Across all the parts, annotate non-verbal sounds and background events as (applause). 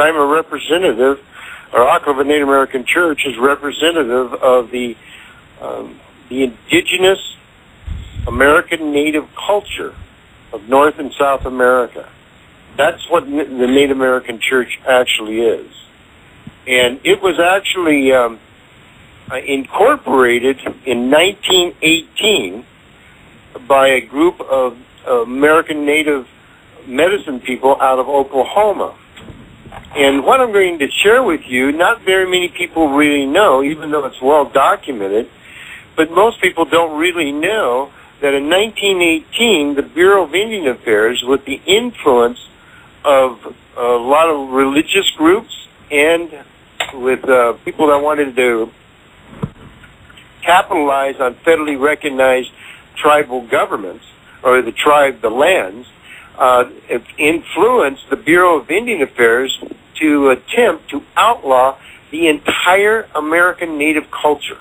I'm a representative, Oklevueha Native American Church is representative of the um, the indigenous American Native culture of North and South America. That's what the Native American Church actually is, and it was actually um, uh, incorporated in 1918 by a group of American Native medicine people out of Oklahoma. And what I'm going to share with you, not very many people really know, even though it's well documented, but most people don't really know that in 1918, the Bureau of Indian Affairs, with the influence of a lot of religious groups and with uh, people that wanted to capitalize on federally recognized tribal governments or the tribe, the lands, uh, influenced the Bureau of Indian Affairs to attempt to outlaw the entire American Native culture.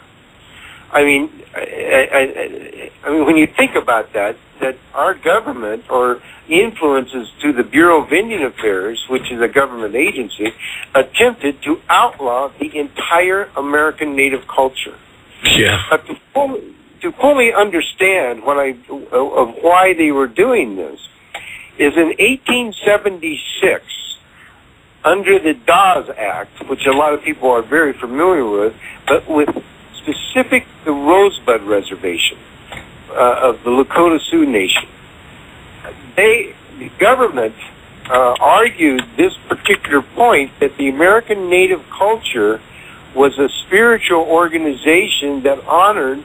I mean, I, I, I mean, when you think about that, that our government or influences to the Bureau of Indian Affairs, which is a government agency, attempted to outlaw the entire American Native culture. Yeah. But to fully, to fully understand what I of why they were doing this is in 1876 under the Dawes Act, which a lot of people are very familiar with, but with specific the Rosebud Reservation uh, of the Lakota Sioux Nation. They, the government uh, argued this particular point that the American Native culture was a spiritual organization that honored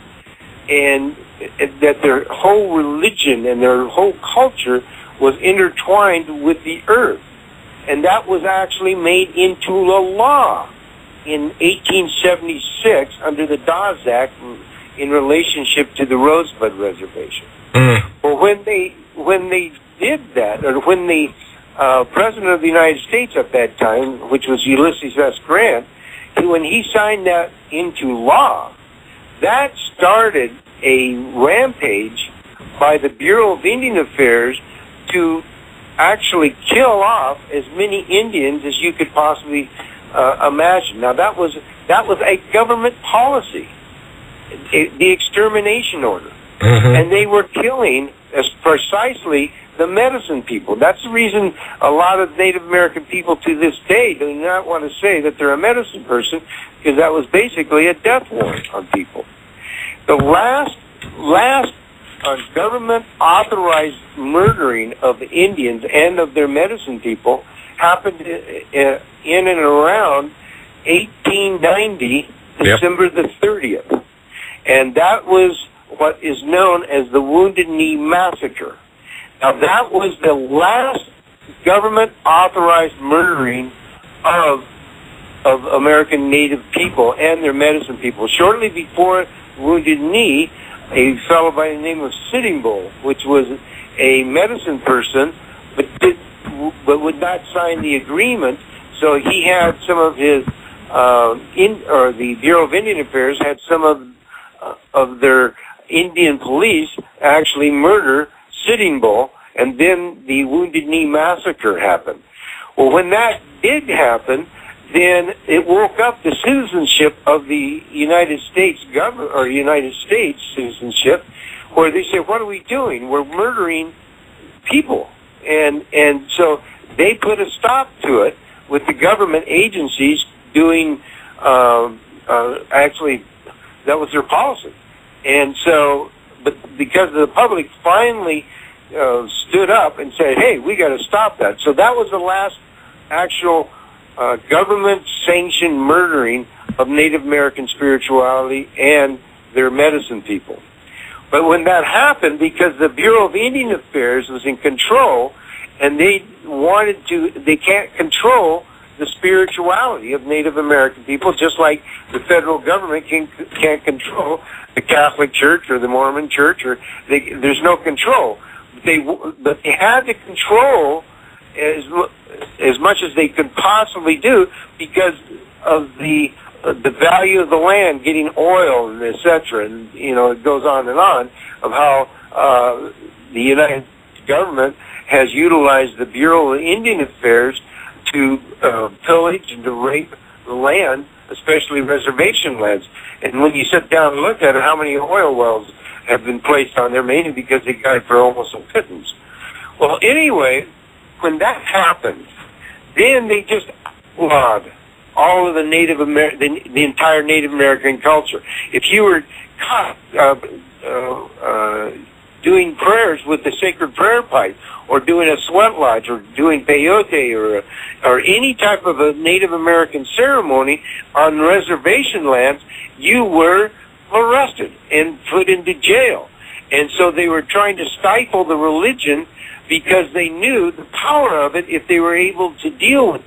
and that their whole religion and their whole culture was intertwined with the earth. And that was actually made into a law in 1876 under the Dawes Act in relationship to the Rosebud Reservation. Mm. Well, when they when they did that, or when the uh, President of the United States at that time, which was Ulysses S. Grant, when he signed that into law, that started a rampage by the Bureau of Indian Affairs to actually kill off as many Indians as you could possibly uh, imagine. Now that was that was a government policy, the extermination order, Mhm. and they were killing as precisely the medicine people. That's the reason a lot of Native American people to this day do not want to say that they're a medicine person because that was basically a death warrant on people. The last last uh, government authorized murdering of Indians and of their medicine people happened uh, uh, in and around 1890, Yep. December the 30th. And that was what is known as the Wounded Knee Massacre. Now, that was the last government authorized murdering of of American Native people and their medicine people. Shortly before Wounded Knee, a fellow by the name of Sitting Bull, which was a medicine person, but did, but would not sign the agreement. So he had some of his uh, in or the Bureau of Indian Affairs had some of uh, of their Indian police actually murder Sitting Bull, and then the Wounded Knee massacre happened. Well, when that did happen, then it woke up the citizenship of the United States government or United States citizenship, where they said, "What are we doing? We're murdering people," and and so they put a stop to it with the government agencies doing um, uh, actually that was their policy, and so but because the public finally uh, stood up and said, "Hey, we got to stop that," so that was the last actual uh, government-sanctioned murdering of Native American spirituality and their medicine people. But when that happened, because the Bureau of Indian Affairs was in control, and they wanted to, they can't control the spirituality of Native American people, just like the federal government can, can't control the Catholic Church or the Mormon Church, or they, there's no control. They, but they had to control as as much as they could possibly do because of the uh, the value of the land, getting oil and et cetera, and you know it goes on and on of how uh, the United government has utilized the Bureau of Indian Affairs to uh, pillage and to rape the land, especially reservation lands. And when you sit down and look at it, how many oil wells have been placed on there, mainly because they got it for almost a pittance. Well, anyway, when that happened, then they just outlawed all of the Native Amer- the, the entire Native American culture. If you were caught uh, uh, uh, doing prayers with the sacred prayer pipe, or doing a sweat lodge, or doing peyote, or or any type of a Native American ceremony on reservation lands, you were arrested and put into jail. And so they were trying to stifle the religion because they knew the power of it if they were able to deal with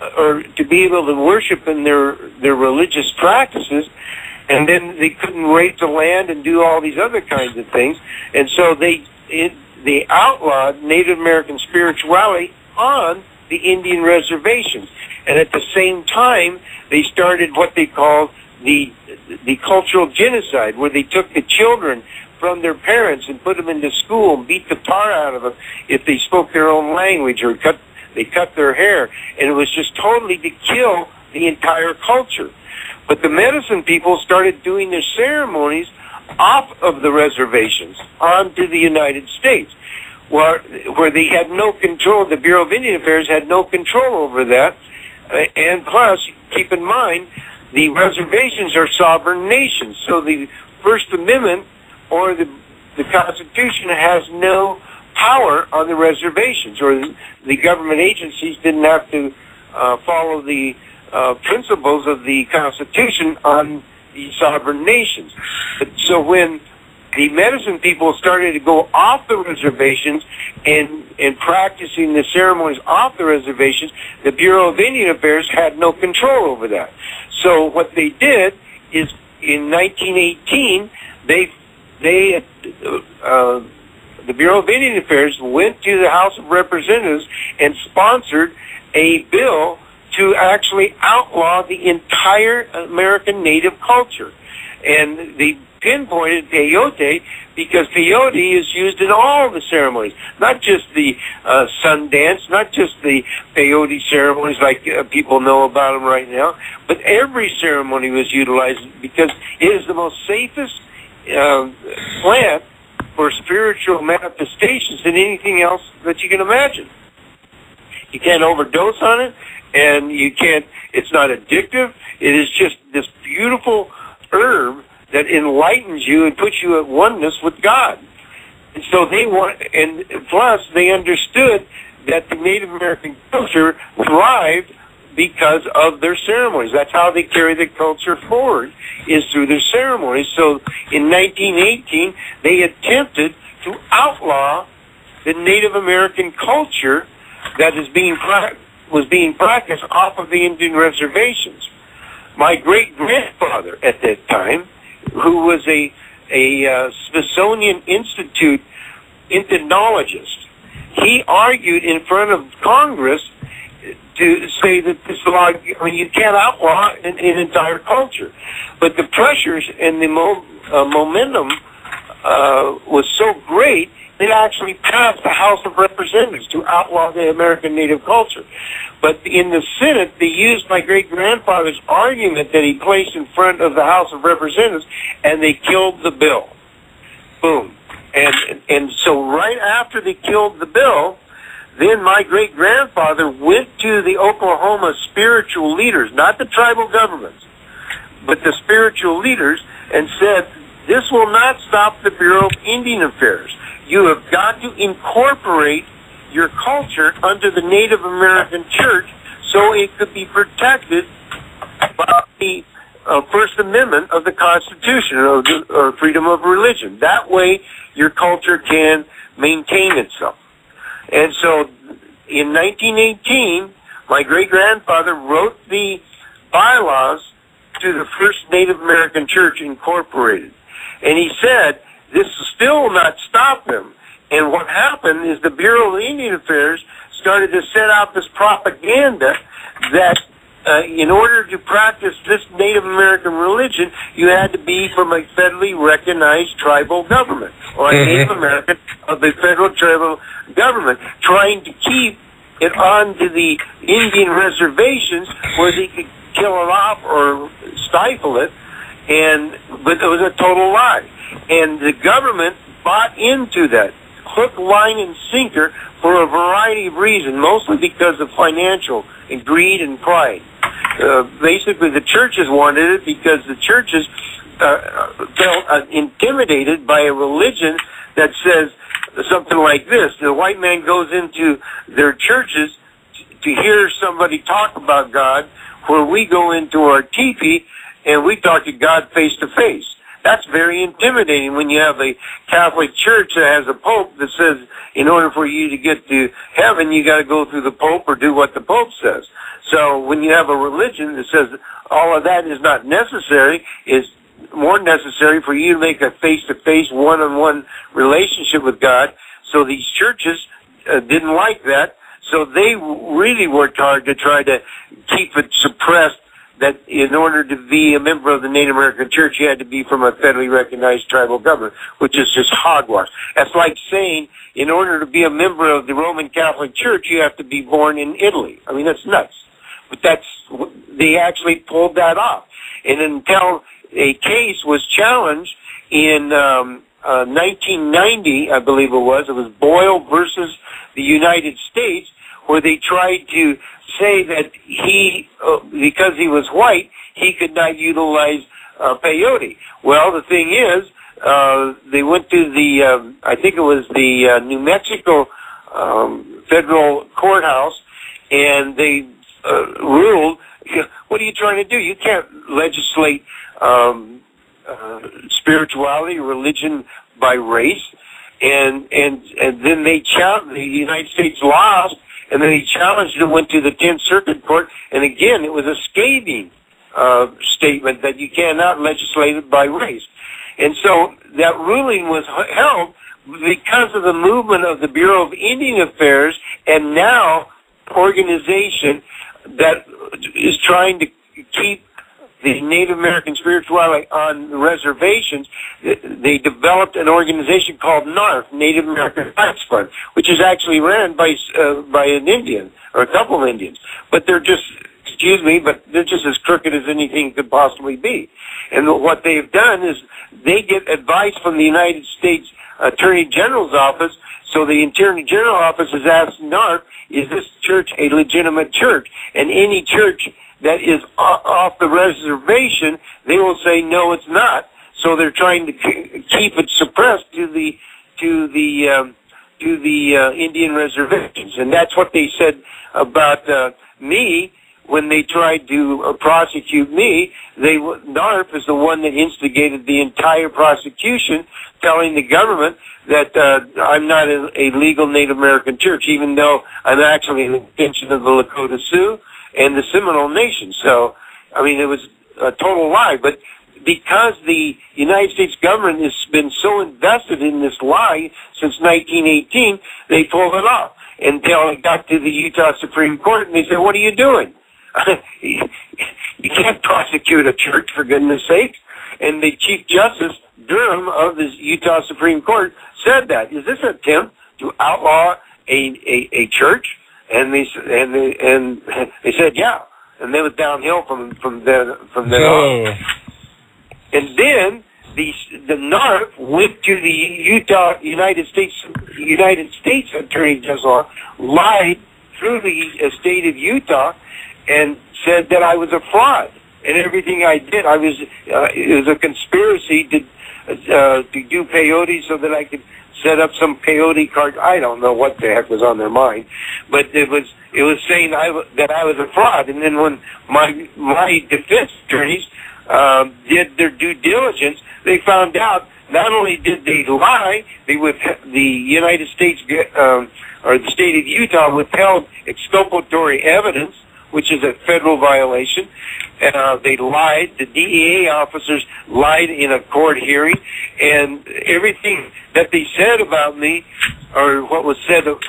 uh, or to be able to worship in their their religious practices and then they couldn't raid the land and do all these other kinds of things. And so they it, they outlawed Native American spirituality on the Indian reservations. And at the same time they started what they called the the cultural genocide where they took the children from their parents and put them into school and beat the tar out of them if they spoke their own language or cut they cut their hair. And it was just totally to kill the entire culture. But the medicine people started doing their ceremonies off of the reservations onto the United States where where they had no control the Bureau of Indian Affairs had no control over that. And plus keep in mind the reservations are sovereign nations. So the First Amendment or the, the Constitution has no power on the reservations, or the, government agencies didn't have to uh, follow the uh, principles of the Constitution on the sovereign nations. But, so when the medicine people started to go off the reservations and and practicing the ceremonies off the reservations, the Bureau of Indian Affairs had no control over that. So what they did is in 1918 they they uh, the Bureau of Indian Affairs went to the House of Representatives and sponsored a bill to actually outlaw the entire American Native culture. And they pinpointed peyote because peyote is used in all the ceremonies, not just the uh, sun dance, not just the peyote ceremonies like uh, people know about them right now, but every ceremony was utilized because it is the most safest uh, plant for spiritual manifestations than anything else that you can imagine. You can't overdose on it, and you can't. It's not addictive. It is just this beautiful herb that enlightens you and puts you at oneness with God. And so they want, and plus they understood that the Native American culture thrived because of their ceremonies. That's how they carry the culture forward, is through their ceremonies. So in 1918, they attempted to outlaw the Native American culture that is being was being practiced off of the Indian reservations. My great grandfather at that time who was a a uh, Smithsonian Institute ethnologist. He argued in front of Congress to say that this law, I mean, you can't outlaw an, an entire culture. But the pressures and the mo- uh, momentum uh, was so great it actually passed the House of Representatives to outlaw the American Native culture. But in the Senate, they used my great-grandfather's argument that he placed in front of the House of Representatives, and they killed the bill. Boom. And, and so right after they killed the bill, then my great-grandfather went to the Oklahoma spiritual leaders, not the tribal governments, but the spiritual leaders, and said, this will not stop the Bureau of Indian Affairs. You have got to incorporate your culture under the Native American church so it could be protected by the uh, First Amendment of the Constitution or, the, or freedom of religion. That way your culture can maintain itself. And so in 1918, my great-grandfather wrote the bylaws to the First Native American Church Incorporated. And he said, this still not stop them. And what happened is the Bureau of Indian Affairs started to set out this propaganda that uh, in order to practice this Native American religion, you had to be from a federally recognized tribal government or a mm-hmm. Native American of the federal tribal government, trying to keep it onto the Indian reservations where they could kill it off or stifle it. And but it was a total lie. And the government bought into that hook, line, and sinker for a variety of reasons, mostly because of financial and greed and pride. Uh, basically, the churches wanted it because the churches uh, felt uh, intimidated by a religion that says something like this. The white man goes into their churches to hear somebody talk about God, where we go into our teepee and we talk to God face to face. That's very intimidating when you have a Catholic Church that has a Pope that says, in order for you to get to heaven, you got to go through the Pope or do what the Pope says. So when you have a religion that says all of that is not necessary, is more necessary for you to make a face-to-face, one-on-one relationship with God. So these churches uh, didn't like that. So they really worked hard to try to keep it suppressed that in order to be a member of the Native American Church, you had to be from a federally recognized tribal government, which is just hogwash. That's like saying in order to be a member of the Roman Catholic Church, you have to be born in Italy. I mean, that's nuts. But that's, they actually pulled that off. And until a case was challenged in um, uh, 1990, I believe it was. It was Boyll versus the United States, where they tried to say that he, uh, because he was white, he could not utilize uh, peyote. Well, the thing is, uh, they went to the, um, I think it was the uh, New Mexico um, federal courthouse, and they uh, ruled, what are you trying to do? You can't legislate um, uh, spirituality, religion by race, and and and then they challenged the United States lost, and then he challenged it, went to the Tenth Circuit Court, and again it was a scathing uh, statement that you cannot legislate it by race, and so that ruling was held because of the movement of the Bureau of Indian Affairs and now organization that is trying to keep the Native American spirituality on reservations, they developed an organization called NARF, Native American Rights Fund, which is actually ran by uh, by an Indian or a couple of Indians. But they're just, excuse me, but they're just as crooked as anything could possibly be. And what they've done is they get advice from the United States Attorney General's office. So the Attorney General office has asked NARF, is this church a legitimate church? And any church that is off the reservation, they will say no, it's not. So they're trying to keep it suppressed to the to the um, to the uh, Indian reservations, and that's what they said about uh, me when they tried to uh, prosecute me. They NARF is the one that instigated the entire prosecution, telling the government that uh, I'm not a, a legal Native American church, even though I'm actually an extension of the Lakota Sioux and the Seminole Nation. So, I mean, it was a total lie. But because the United States government has been so invested in this lie since 1918, they pulled it off until it got to the Utah Supreme Court, and they said, "What are you doing? (laughs) you can't prosecute a church for goodness sake." And the Chief Justice Durham of the Utah Supreme Court said that. Is this an attempt to outlaw a, a, a church? And they and they and (laughs) they said yeah, and they was downhill from from there from oh. on. And then the the NARF went to the Utah United States United States Attorney General, lied through the state of Utah, and said that I was a fraud and everything I did. I was uh, it was a conspiracy to uh, to do peyote so that I could set up some peyote card. I don't know what the heck was on their mind, but it was it was saying I, that I was a fraud. And then when my my defense attorneys um, did their due diligence, they found out not only did they lie, they with the United States um, or the state of Utah withheld exculpatory evidence which is a federal violation. Uh, they lied. The DEA officers lied in a court hearing, and everything that they said about me, or what was said, of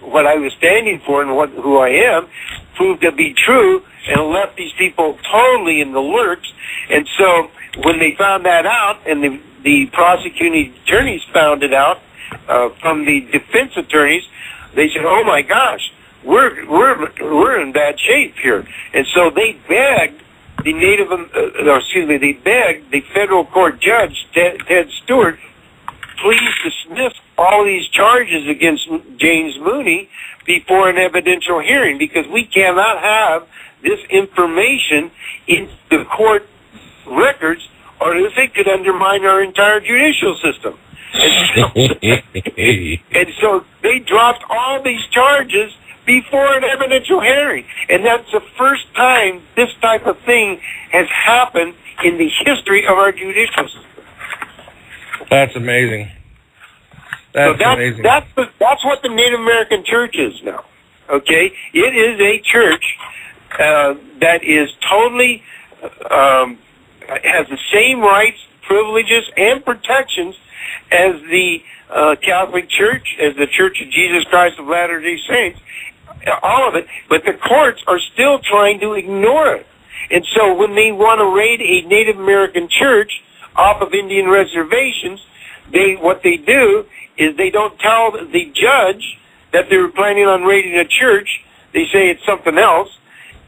what I was standing for, and what who I am, proved to be true, and left these people totally in the lurch. And so, when they found that out, and the the prosecuting attorneys found it out uh, from the defense attorneys, they said, "Oh my gosh." We're we're we're in bad shape here. And so they begged the Native, uh, or excuse me, they begged the federal court judge Ted, Ted Stewart, please dismiss all these charges against James Mooney before an evidential hearing because we cannot have this information in the court records or else it could undermine our entire judicial system. And so, (laughs) and so they dropped all these charges before an evidential hearing. And that's the first time this type of thing has happened in the history of our judicial system. That's amazing. That's, so that's, amazing. That's, the, that's what the Native American Church is now. Okay? It is a church uh, that is totally, um, has the same rights, privileges, and protections as the uh, Catholic Church, as the Church of Jesus Christ of Latter-day Saints, all of it, but the courts are still trying to ignore it. And so when they want to raid a Native American church off of Indian reservations, they what they do is they don't tell the judge that they're planning on raiding a church. They say it's something else.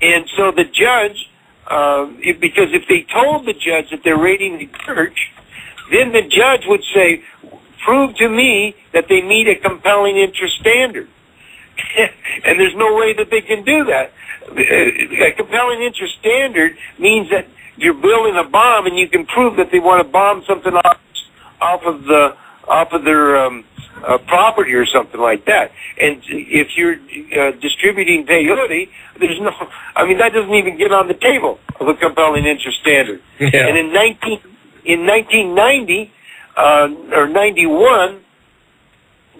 And so the judge, uh, if, because if they told the judge that they're raiding the church, then the judge would say, prove to me that they meet a compelling interest standard. (laughs) and there's no way that they can do that. A compelling interest standard means that you're building a bomb and you can prove that they want to bomb something off, off of the off of their um, uh, property or something like that. And if you're uh, distributing peyote, there's no. I mean, that doesn't even get on the table of a compelling interest standard. Yeah. And in 19 in 1990 uh, or 91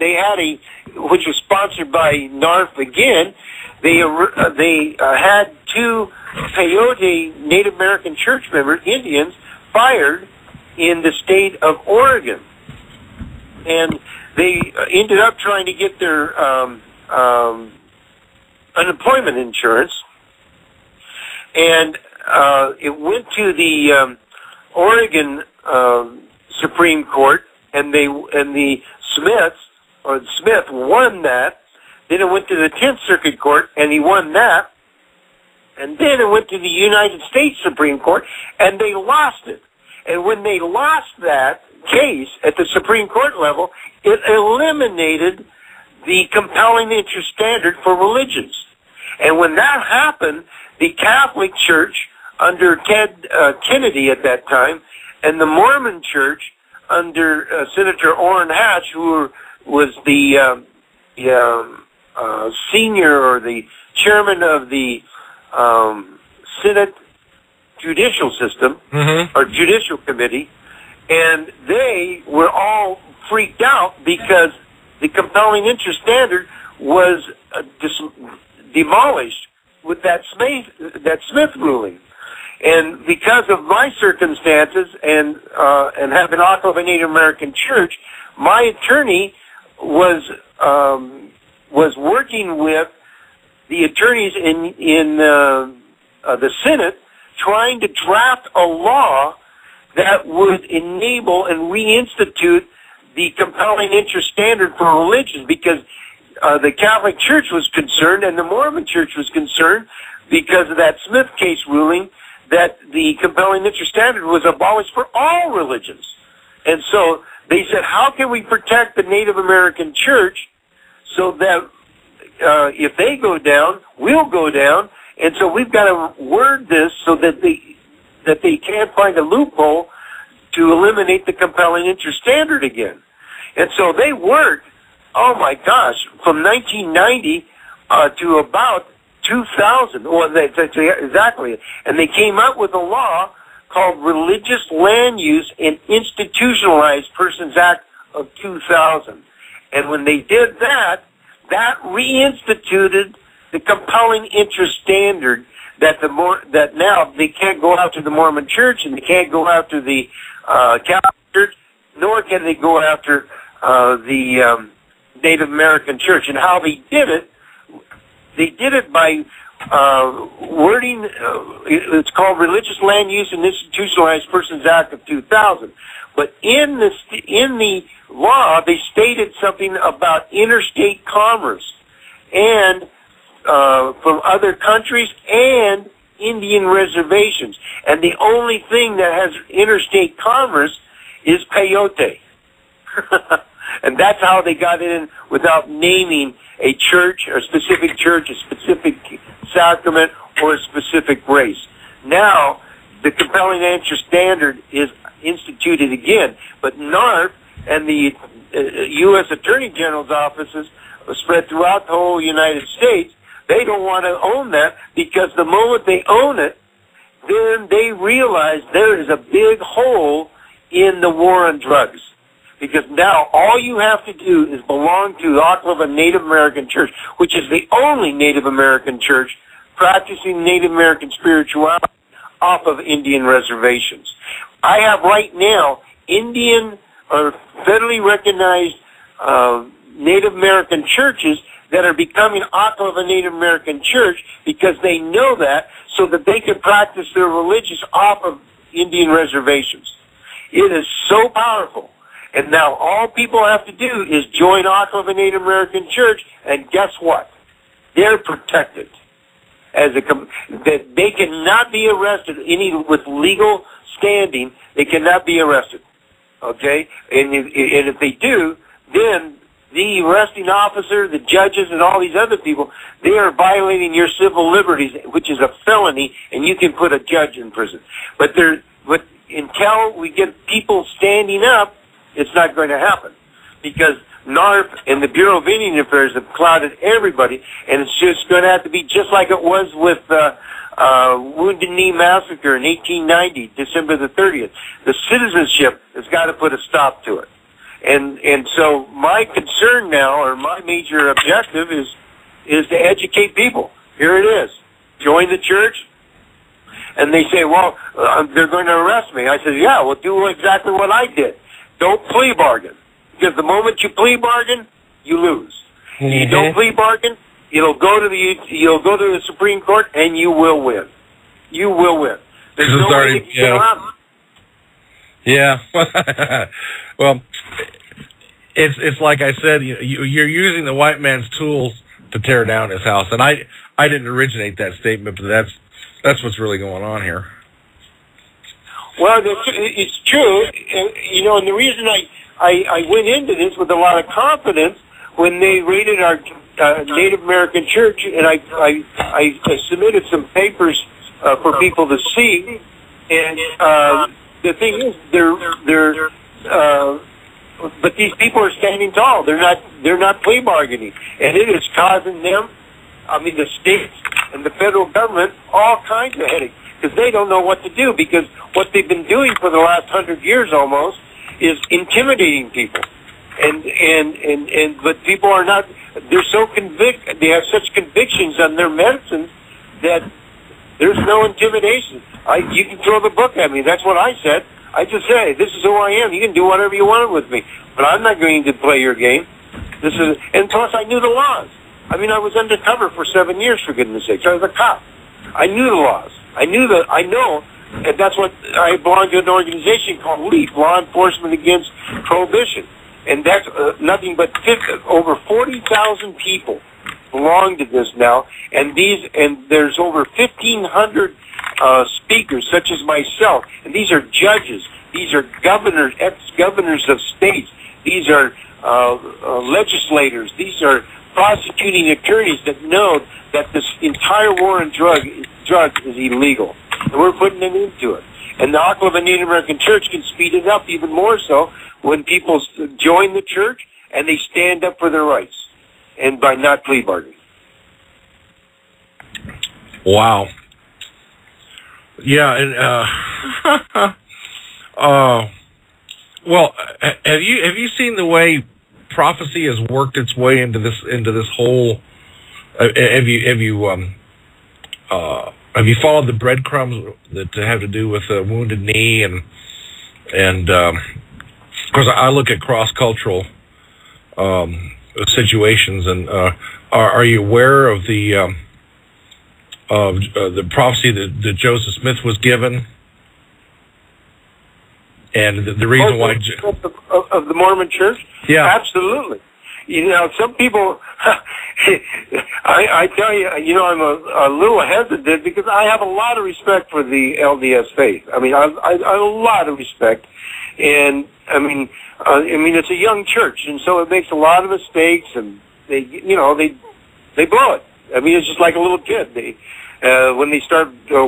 they had a, which was sponsored by NARF again. They uh, they uh, had two peyote Native American church members, Indians, fired in the state of Oregon, and they uh, ended up trying to get their um, um, unemployment insurance, and uh, it went to the um, Oregon um, Supreme Court, and they and the Smiths or Smith won that. Then it went to the Tenth Circuit Court, and he won that. And then it went to the United States Supreme Court, and they lost it. And when they lost that case at the Supreme Court level, it eliminated the compelling interest standard for religions. And when that happened, the Catholic Church under Ted uh, Kennedy at that time, and the Mormon Church under uh, Senator Orrin Hatch, who were was the, um, the um, uh, senior or the chairman of the um, Senate judicial system mm-hmm. or judicial committee, and they were all freaked out because the compelling interest standard was uh, dis- demolished with that Smith that Smith ruling. And because of my circumstances and uh, and having also of a Native American church, my attorney was um, was working with the attorneys in in uh, uh, the Senate trying to draft a law that would enable and reinstitute the compelling interest standard for religion because uh, the Catholic Church was concerned and the Mormon Church was concerned because of that Smith case ruling that the compelling interest standard was abolished for all religions. And so they said, how can we protect the Native American church so that uh, if they go down, we'll go down. And so we've got to word this so that they that they can't find a loophole to eliminate the compelling interest standard again. And so they worked, oh my gosh, from 1990 uh, to about 2000. Well, they, exactly. And they came up with a law called Religious Land Use and Institutionalized Persons Act of 2000. And when they did that, that reinstituted the compelling interest standard that the more that now they can't go after the Mormon Church and they can't go after the uh, Catholic Church, nor can they go after uh, the um, Native American Church. And how they did it, they did it by uh, wording, uh, it's called Religious Land Use and Institutionalized Persons Act of 2000. But in the, in the law, they stated something about interstate commerce and uh, from other countries and Indian reservations. And the only thing that has interstate commerce is peyote. (laughs) and that's how they got in without naming a church, a specific church, a specific sacrament, or a specific race. Now, the compelling answer standard is instituted again, but NARF and the uh, U.S. Attorney General's offices spread throughout the whole United States, they don't want to own that because the moment they own it, then they realize there is a big hole in the war on drugs. Because now all you have to do is belong to the Oklevueha Native American Church, which is the only Native American church practicing Native American spirituality off of Indian reservations. I have right now Indian or federally recognized uh, Native American churches that are becoming Oklevueha Native American Church because they know that so that they can practice their religious off of Indian reservations. It is so powerful. And now all people have to do is join Oklevueha Native American Church, and guess what? They're protected. As a that they cannot be arrested any with legal standing. They cannot be arrested. Okay, and if, and if they do, then the arresting officer, the judges, and all these other people, they are violating your civil liberties, which is a felony, and you can put a judge in prison. But there, but until we get people standing up, it's not going to happen because NARF and the Bureau of Indian Affairs have clouded everybody, and it's just going to have to be just like it was with uh, uh, Wounded Knee Massacre in 1890, December the 30th. The citizenship has got to put a stop to it. And and so my concern now, or my major objective, is is to educate people. Here it is. Join the church, and they say, well, uh, they're going to arrest me. I said, yeah, well, do exactly what I did. Don't plea bargain. Because the moment you plea bargain, you lose. Mm-hmm. You don't plea bargain, it'll go to the you'll go to the Supreme Court and you will win. You will win. There's This is no way already- to get yeah. Yeah. (laughs) well, it's it's like I said. You, you- you're using the white man's tools to tear down his house, and I I didn't originate that statement, but that's that's what's really going on here. Well, it's, true. You know, and the reason I, I, I went into this with a lot of confidence when they raided our uh, Native American church, and I, I, I, I submitted some papers uh, for people to see. And uh, the thing is, they're they're. Uh, but these people are standing tall. They're not. They're not plea bargaining, and it is causing them. I mean, the states and the federal government all kinds of headaches because they don't know what to do because what they've been doing for the last hundred years almost is intimidating people, and and and and but people are not. They're so convict. They have such convictions on their medicines that there's no intimidation. I you can throw the book at me. That's what I said. I just say this is who I am. You can do whatever you want with me, but I'm not going to play your game. This is and plus I knew the laws. I mean, I was undercover for seven years for goodness sakes. I was a cop. I knew the laws. I knew that. I know, and that's what I belong to an organization called LEAP, Law Enforcement Against Prohibition, and that's uh, nothing but 50, over forty thousand people belong to this now, and these and there's over fifteen hundred uh, speakers, such as myself, and these are judges, these are governors, ex-governors of states, these are uh, uh, legislators, these are prosecuting attorneys that know that this entire war on drug drugs is illegal, and we're putting an end to it. And the Oklevueha Native American Church can speed it up even more so when people join the church and they stand up for their rights, and by not plea bargaining. Wow. Yeah, and uh, (laughs) uh, well, have you have you seen the way prophecy has worked its way into this into this whole? Uh, have you have you um uh have you followed the breadcrumbs that have to do with the wounded knee and and um, of course I look at cross cultural um, situations and uh, are are you aware of the um, of uh, the prophecy that, that Joseph Smith was given, and the, the reason why. Of, of, of the Mormon Church, Yeah. absolutely. You know, some people, (laughs) I, I tell you, you know, I'm a, a little hesitant because I have a lot of respect for the LDS faith. I mean, I, I, I have a lot of respect, and I mean, uh, I mean, it's a young church, and so it makes a lot of mistakes, and they, you know, they, they blow it. I mean, it's just like a little kid. They, uh, when they start uh,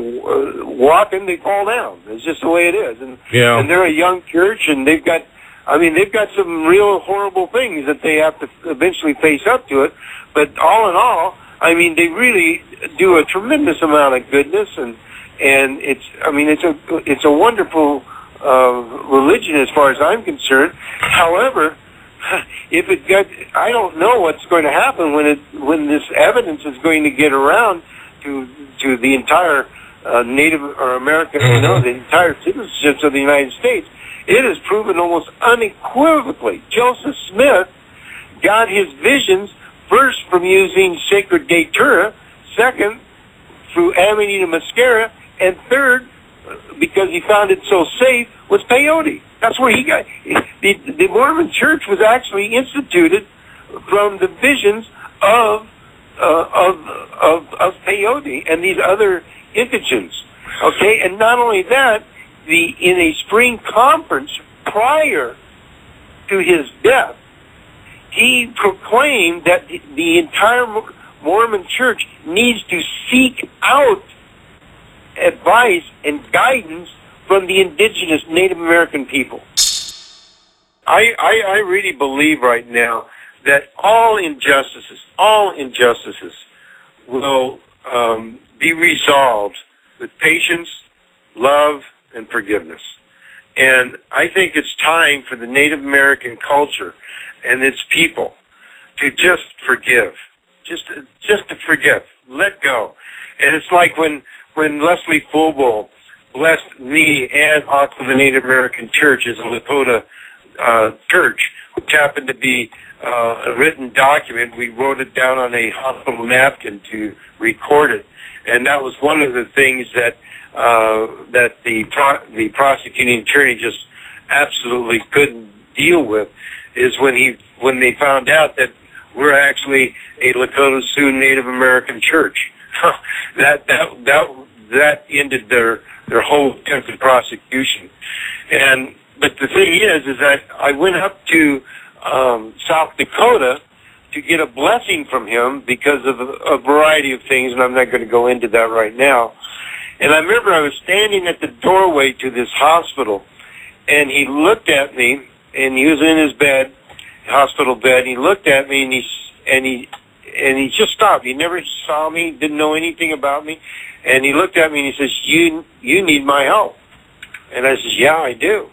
walking, they fall down. It's just the way it is, and Yeah. and they're a young church, and they've got, I mean, they've got some real horrible things that they have to eventually face up to it. But all in all, I mean, they really do a tremendous amount of goodness, and and it's, I mean, it's a it's a wonderful uh, religion as far as I'm concerned. However, (laughs) if it got, I don't know what's going to happen when it when this evidence is going to get around to to the entire uh, Native or American, you know, the entire citizenships of the United States. It is proven almost unequivocally. Joseph Smith got his visions first from using sacred datura, second through Amanita muscaria, and third because he found it so safe was peyote. That's where he got the, the Mormon Church was actually instituted from the visions of uh, of of of peyote and these other indigens. Okay, and not only that, the in a spring conference prior to his death, he proclaimed that the, entire Mormon Church needs to seek out advice and guidance from the indigenous Native American people. I, I, I really believe right now that all injustices, all injustices will um, be resolved with patience, love, and forgiveness. And I think it's time for the Native American culture and its people to just forgive, just to, just to forgive, let go. And it's like when when Leslie Fool Bull blessed me and also the Native American Church as a Lakota uh, church, which happened to be uh, a written document. We wrote it down on a hospital napkin to record it, and that was one of the things that uh, that the pro- the prosecuting attorney just absolutely couldn't deal with is when he when they found out that we're actually a Lakota Sioux Native American church. (laughs) that that that that ended their their whole attempted prosecution. And but the thing is, is that I went up to um, South Dakota to get a blessing from him because of a, variety of things, and I'm not going to go into that right now. And I remember I was standing at the doorway to this hospital, and he looked at me, and he was in his bed, hospital bed. And he looked at me, and he and he and he just stopped. He never saw me, didn't know anything about me, and he looked at me and he says, "You you need my help." And I says, "Yeah, I do."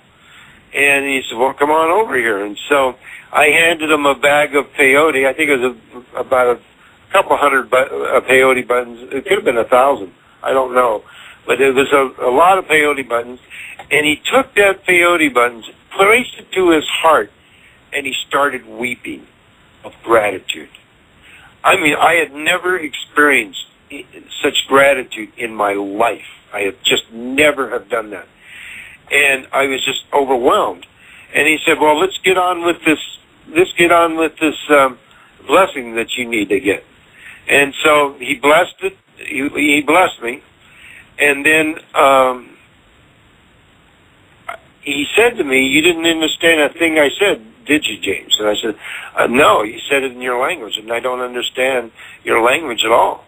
And he said, "Well, come on over here." And so I handed him a bag of peyote. I think it was a, about a couple hundred bu- uh, peyote buttons. It could have been a thousand. I don't know, but it was a, a lot of peyote buttons. And he took that peyote buttons, placed it to his heart, and he started weeping of gratitude. I mean, I had never experienced such gratitude in my life. I have just never have done that. And I was just overwhelmed. And he said, well, let's get on with this, let's get on with this um, blessing that you need to get. And so he blessed it, he, he blessed me. And then um, he said to me, you didn't understand a thing I said, did you, James? And I said, uh, no, you said it in your language, and I don't understand your language at all.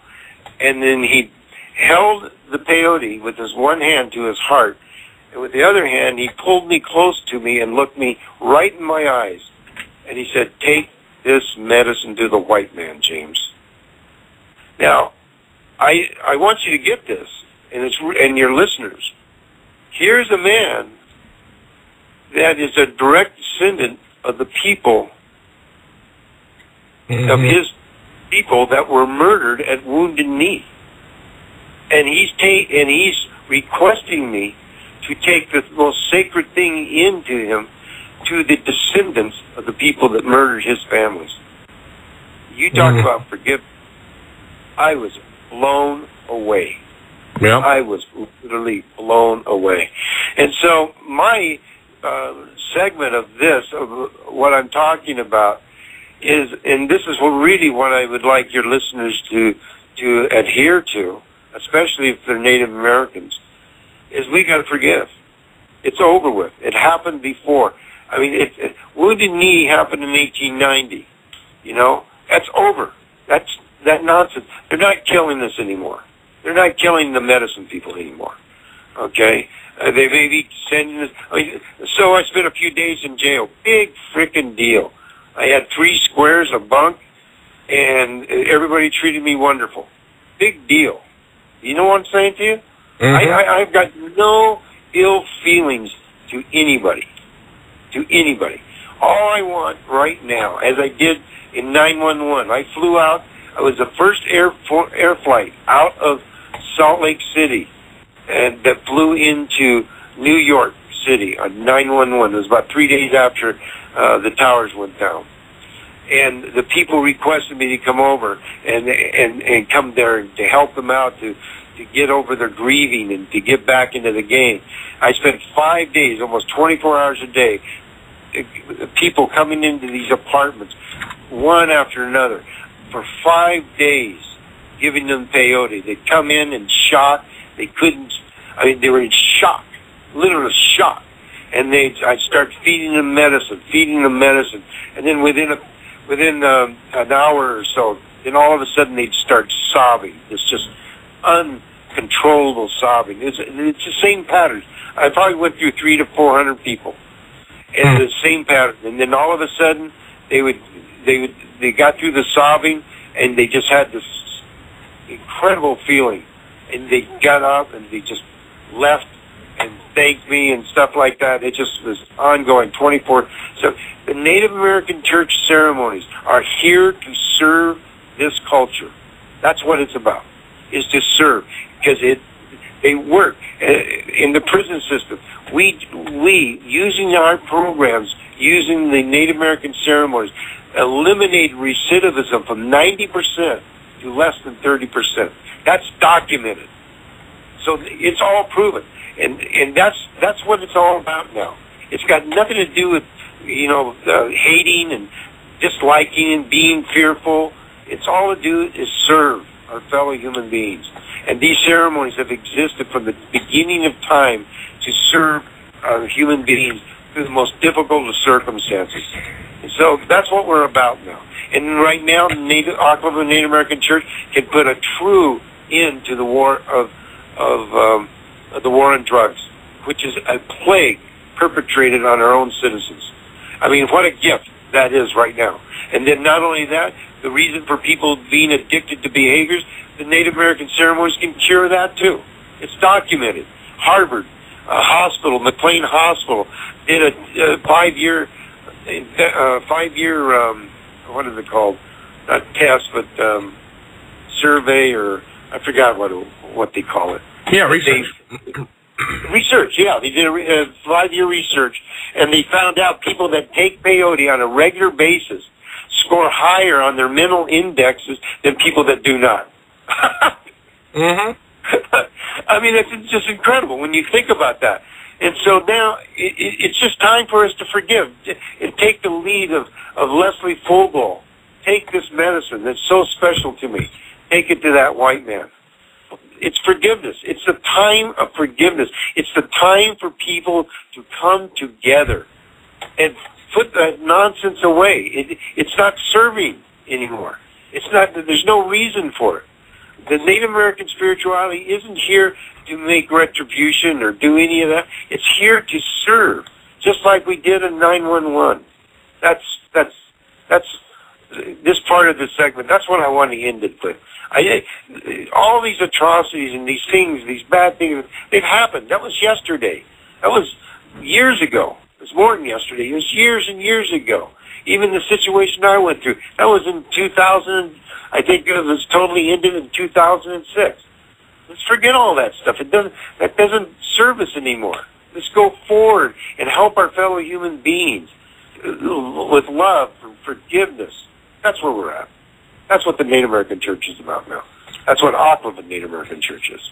And then he held the peyote with his one hand to his heart, and with the other hand, he pulled me close to me and looked me right in my eyes. And he said, take this medicine to the white man, James. Now, I, I want you to get this, and, it's, and your listeners. Here's a man that is a direct descendant of the people of Mhm. his people that were murdered at Wounded Knee, and he's ta- and he's requesting me to take the most sacred thing into him to the descendants of the people that murdered his families. You talk Mhm. about forgiveness. I was blown away. Yeah. I was literally blown away. And so my uh, segment of this, of what I'm talking about, is, and this is what really what I would like your listeners to to adhere to, especially if they're Native Americans, is we got to forgive. It's over with. It happened before. I mean, it, it, Wounded Knee happened in 1890. You know, that's over. That's that nonsense. They're not killing us anymore. They're not killing the medicine people anymore. Okay, uh, they may be sending us. I mean, so I spent a few days in jail. Big freaking deal. I had three squares of bunk, and everybody treated me wonderful. Big deal. You know what I'm saying to you? Mhm. I, I, I've got no ill feelings to anybody. To anybody. All I want right now, as I did in 911, I flew out. I was the first air fo- air flight out of Salt Lake City, and that flew into New York City on 911. It was about three days after uh, the towers went down and the people requested me to come over and and and come there to help them out to to get over their grieving and to get back into the game. I spent five days, almost 24 hours a day, people coming into these apartments, one after another, for five days, giving them peyote. They'd come in and shock. They couldn't. I mean, they were in shock, literal shock. And they, I'd start feeding them medicine, feeding them medicine, and then within a within um, an hour or so, then all of a sudden they'd start sobbing. It's just uncontrollable sobbing. It's, it's the same pattern. I probably went through three to four hundred people, and Hmm. the same pattern. And then all of a sudden, they would they would they got through the sobbing, and they just had this incredible feeling, and they got up and they just left and thanked me and stuff like that. It just was ongoing, 24. So the Native American church ceremonies are here to serve this culture. That's what it's about, is to serve, because it they work uh, in the prison system. We we using our programs, using the Native American ceremonies, eliminate recidivism from 90% to less than 30%. That's documented. So it's all proven, and and that's that's what it's all about now. It's got nothing to do with you know uh, hating and disliking and being fearful. It's all to do is serve our fellow human beings, and these ceremonies have existed from the beginning of time to serve our human beings through the most difficult of circumstances. And so that's what we're about now. And right now, Native Native American Church can put a true end to the war of of um, the war on drugs, which is a plague perpetrated on our own citizens. I mean, what a gift that is right now. And then not only that, the reason for people being addicted to behaviors, the Native American ceremonies can cure that too. It's documented. Harvard uh, Hospital, McLean Hospital, did a, a five-year, uh, five-year, um, what is it called? Not test, but um, survey, or I forgot what what they call it. Yeah, research. Research, yeah, they did a, a five-year research, and they found out people that take peyote on a regular basis score higher on their mental indexes than people that do not. (laughs) Mm-hmm. I mean, it's just incredible when you think about that. And so now it, it, it's just time for us to forgive and take the lead of, of Leslie Fool Bull. Take this medicine that's so special to me. Take it to that white man. It's forgiveness. It's the time of forgiveness. It's the time for people to come together and put that nonsense away. It, it's not serving anymore. It's not. There's no reason for it. The Native American spirituality isn't here to make retribution or do any of that. It's here to serve, just like we did in 911. That's that's that's this part of the segment. That's what I want to end it with. I, all these atrocities and these things, these bad things, they've happened. That was yesterday. That was years ago. It was more than yesterday. It was years and years ago. Even the situation I went through, that was in 2000. I think it was totally ended in 2006. Let's forget all that stuff. It doesn't. That doesn't serve us anymore. Let's go forward and help our fellow human beings uh, with love and forgiveness. That's where we're at. That's what the Native American Church is about now. That's what Oklevueha Native American Church is.